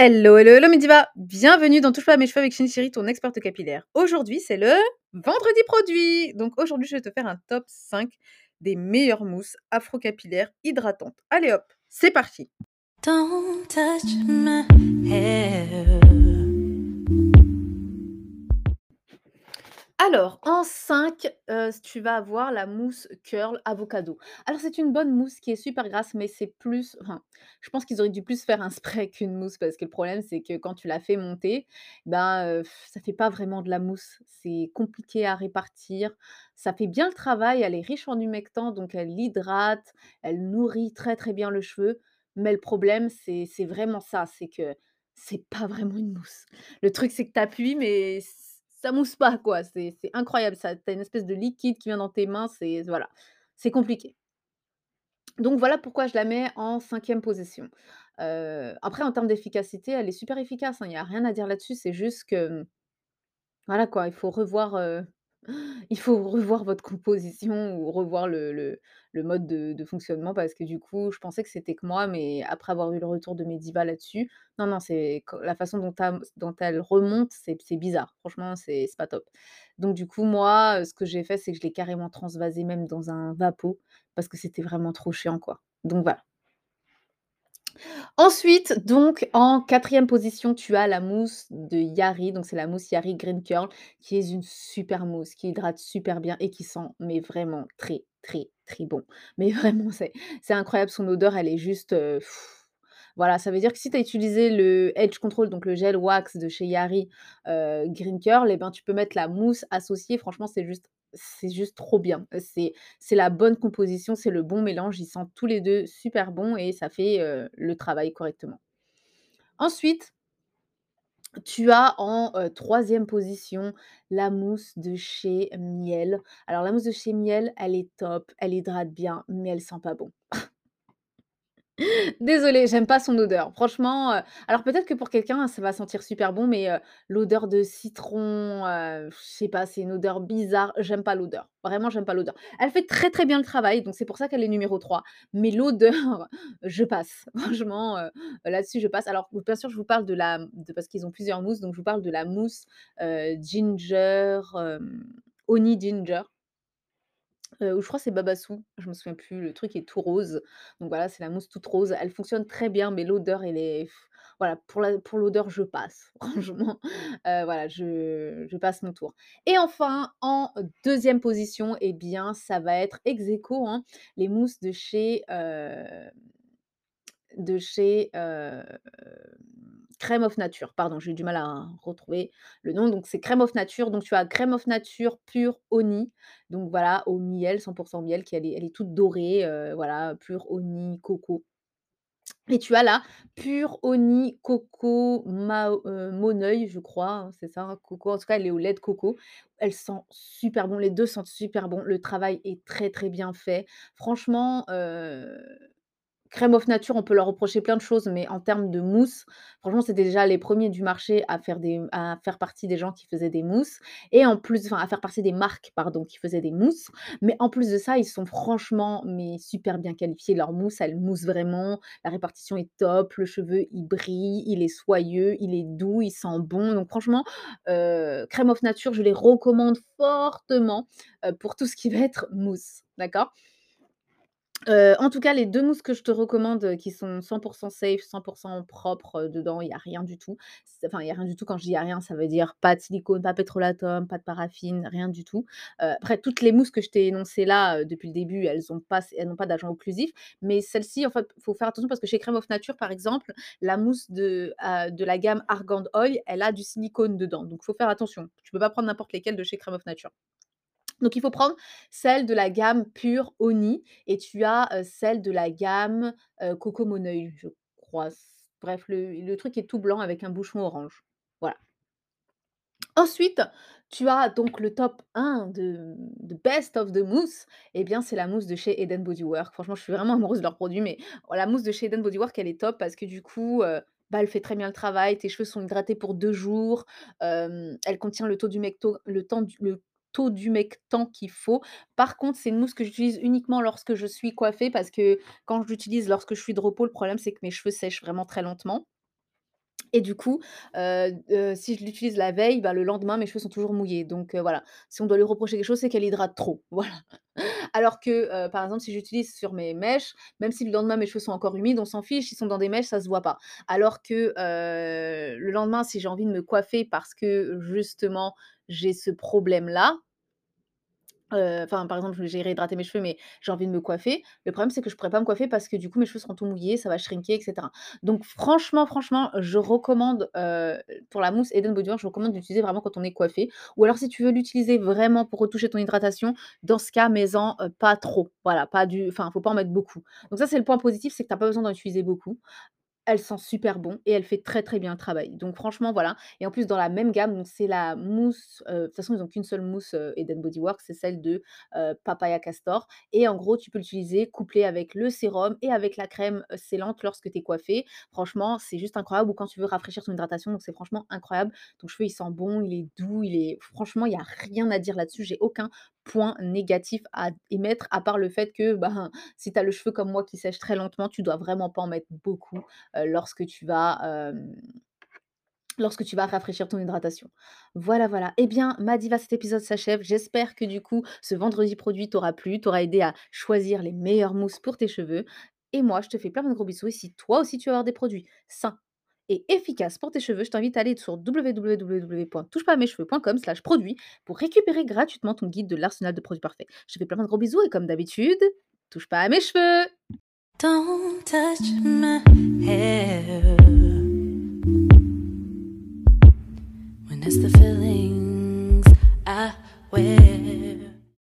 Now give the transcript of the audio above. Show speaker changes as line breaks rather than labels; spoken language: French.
Hello, hello, hello Mediva! Bienvenue dans Touche pas à mes cheveux avec Chérie, ton experte capillaire. Aujourd'hui, c'est le vendredi produit. Donc aujourd'hui, je vais te faire un top 5 des meilleures mousses afro-capillaires hydratantes. Allez hop, c'est parti! Don't touch my hair. Alors, en 5, tu vas avoir la mousse curl avocado. Alors, c'est une bonne mousse qui est super grasse, mais c'est plus enfin, je pense qu'ils auraient dû plus faire un spray qu'une mousse parce que le problème, c'est que quand tu la fais monter, ben, heu, ça fait pas vraiment de la mousse. C'est compliqué à répartir. Ça fait bien le travail, elle est riche en humectants, donc elle hydrate, elle nourrit très, très bien le cheveu, mais le problème, c'est c'est vraiment ça, c'est que c'est pas vraiment une mousse. Le truc, c'est que tu appuies, mais ça mousse pas quoi, c'est incroyable, ça tu as une espèce de liquide qui vient dans tes mains, c'est voilà, c'est compliqué. Donc voilà pourquoi je la mets en cinquième position. Heu, après en termes d'efficacité, elle est super efficace, hein, il y a rien à dire là-dessus, c'est juste que, voilà quoi, il faut revoir, heu, il faut revoir votre composition ou revoir le mode de fonctionnement parce que du coup, je pensais que c'était que moi, mais après avoir eu le retour de mes là-dessus, non, non, c'est la façon dont elle remonte, c'est bizarre. Franchement, c'est c'est pas top. Donc du coup, moi, ce que j'ai fait, c'est que je l'ai carrément transvasée même dans un Vapo parce que c'était vraiment trop chiant, quoi. Donc voilà. Ensuite, donc en quatrième position, tu as la mousse de Yari, donc c'est la mousse Yari Green Curl, qui est une super mousse, qui hydrate super bien et qui sent mais vraiment très, très, très bon. Mais vraiment, c'est incroyable, son odeur, elle est juste, heu, voilà, ça veut dire que si tu as utilisé le Edge Control, donc le gel wax de chez Yari, heu, Green Curl et ben, tu peux mettre la mousse associée. Franchement, c'est juste c'est juste trop bien. Heu, c'est la bonne composition, c'est le bon mélange. Ils sentent tous les 2 super bons et ça fait, heu, le travail correctement. Ensuite tu as en, heu, 3e position la mousse de chez Mielle. Alors la mousse de chez Mielle, elle est top, elle hydrate bien, mais elle sent pas bon. Désolée, j'aime pas son odeur. Franchement, heu, alors peut-être que pour quelqu'un, ça va sentir super bon, mais heu, l'odeur de citron, heu, je sais pas, c'est une odeur bizarre. J'aime pas l'odeur. Vraiment, j'aime pas l'odeur. Elle fait très, très bien le travail, donc c'est pour ça qu'elle est numéro 3, mais l'odeur, je passe. Franchement, heu, là-dessus, je passe. Alors, bien sûr, je vous parle de la parce qu'ils ont plusieurs mousses, donc je vous parle de la mousse, ginger, hem, honey ginger. Ou je crois c'est Babassu, je me souviens plus, le truc est tout rose. Donc voilà, c'est la mousse toute rose. Elle fonctionne très bien, mais l'odeur, elle est voilà, pour l'odeur, je passe. Franchement, voilà, je passe mon tour. Et enfin, en deuxième position, et bien, ça va être ex hein, les mousses de chez, de chez, Crème of Nature. Pardon, j'ai du mal à retrouver le nom. Donc c'est Crème of Nature. Donc tu as Crème of Nature pure honey. Donc voilà, au miel, 100% miel, qui est toute dorée, voilà, pure honey, coco. Et tu as la pure honey coco heu, Moneuil, je crois, hein, c'est ça, hein, coco, en tout cas, elle est au lait de coco. Elle sent super bon, les 2 sentent super bon. Le travail est très, très bien fait. Franchement, Crème of Nature, on peut leur reprocher plein de choses, mais en termes de mousse, franchement, c'était déjà les premiers du marché à faire des à faire partie des gens qui faisaient des mousses et en plus enfin, à faire partie des marques, pardon, qui faisaient des mousses. Mais en plus de ça, ils sont franchement, mais super bien qualifiés. Leur mousse, elle mousse vraiment, la répartition est top, le cheveu, il brille, il est soyeux, il est doux, il sent bon. Donc franchement, heu, Crème of Nature, je les recommande fortement, heu, pour tout ce qui va être mousse, d'accord? En tout cas, les 2 mousses que je te recommande, qui sont 100 safe, 100% propres, dedans, il y a rien du tout. Enfin, il y a rien du tout, quand je dis: «Il y a rien», ça veut dire pas de silicone, pas pétrolatum, pas de paraffine, rien du tout. Après toutes les mousses que je t'ai énoncées là, depuis le début, elles ont pas n'ont pas d'agent occlusif, mais celle-ci, en fait, faut faire attention parce que chez Crème of Nature, par exemple, la mousse de, de la gamme Argan Oil, elle a du silicone dedans, donc faut faire attention. Tu peux pas prendre n'importe lesquelles de chez Crème of Nature. Donc il faut prendre celle de la gamme pure Honey et tu as, celle de la gamme, Coco Moneuil, je crois. Bref, le truc est tout blanc avec un bouchon orange. Voilà. Ensuite, tu as donc le top 1 de best of the mousse et bien, c'est la mousse de chez Head& Body Work. Franchement, je suis vraiment amoureuse de leurs produits, mais la mousse de chez Head& Body Work, elle est top parce que du coup, bah, elle fait très bien le travail. Tes cheveux sont hydratés pour 2 jours. Elle contient le taux le temps du le taux d'humectant qu'il faut. Par contre, c'est une mousse que j'utilise uniquement lorsque je suis coiffée parce que quand je l'utilise lorsque je suis de repos, le problème, c'est que mes cheveux sèchent vraiment très lentement Et du coup, heu heu, si je l'utilise la veille, bah, le lendemain, mes cheveux sont toujours mouillés. Donc heu, voilà, si on doit lui reprocher quelque chose, c'est qu'elle hydrate trop, voilà. Alors que, par exemple, si j'utilise sur mes mèches, même si le lendemain mes cheveux sont encore humides, on s'en fiche, ils sont dans des mèches, ça se voit pas. Alors que, le lendemain, si j'ai envie de me coiffer parce que justement j'ai ce problème-là Heu, enfin, par exemple, j'ai réhydraté mes cheveux, mais j'ai envie de me coiffer. Le problème, c'est que je pourrais pas me coiffer parce que du coup, mes cheveux seront tout mouillés, ça va shrinker et cetera. Donc franchement, franchement, je recommande, heu, pour la mousse Eden Body je recommande d'utiliser vraiment quand on est coiffé. Ou alors si tu veux l'utiliser vraiment pour retoucher ton hydratation, dans ce cas, mets-en, heu, pas trop. Voilà, pas du enfin, faut pas en mettre beaucoup. Donc ça, c'est le point positif, c'est que tu as pas besoin d'en utiliser beaucoup. Elle sent super bon et elle fait très, très bien le travail. Donc franchement, voilà et en plus dans la même gamme, c'est la mousse, heu, de toute façon, ils ont qu'une seule mousse, heu, Eden Body Works, c'est celle de, heu, Papaya Castor et en gros, tu peux l'utiliser couplé avec le sérum et avec la crème, heu, sellante lorsque tu es coiffé. Franchement, c'est juste incroyable ou quand tu veux rafraîchir ton hydratation, donc c'est franchement incroyable. Ton cheveu, il sent bon, il est doux, il est franchement, il y a rien à dire là-dessus. J'ai aucun point négatif à émettre à part le fait que, ben, si tu le cheveu comme moi qui sèche très lentement, tu dois vraiment pas en mettre beaucoup, heu, lorsque tu vas, lorsque tu vas rafraîchir ton hydratation. Voilà, voilà. Eh bien, ma diva, cet épisode s'achève. J'espère que du coup, ce vendredi produit t'aura plu, t'aura aidé à choisir les meilleures mousses pour tes cheveux. Et moi, je te fais plein de gros bisous. Et si toi aussi tu veux avoir des produits sains et efficaces pour tes cheveux, je t'invite à aller sur produits pour récupérer gratuitement ton guide de l'arsenal de produits parfaits. Je te fais plein de gros bisous et comme d'habitude, touche pas à mes cheveux
Don't touch my hair when the I wear.